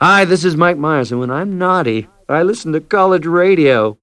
Hi, this is Mike Myers, and when I'm naughty, I listen to college radio.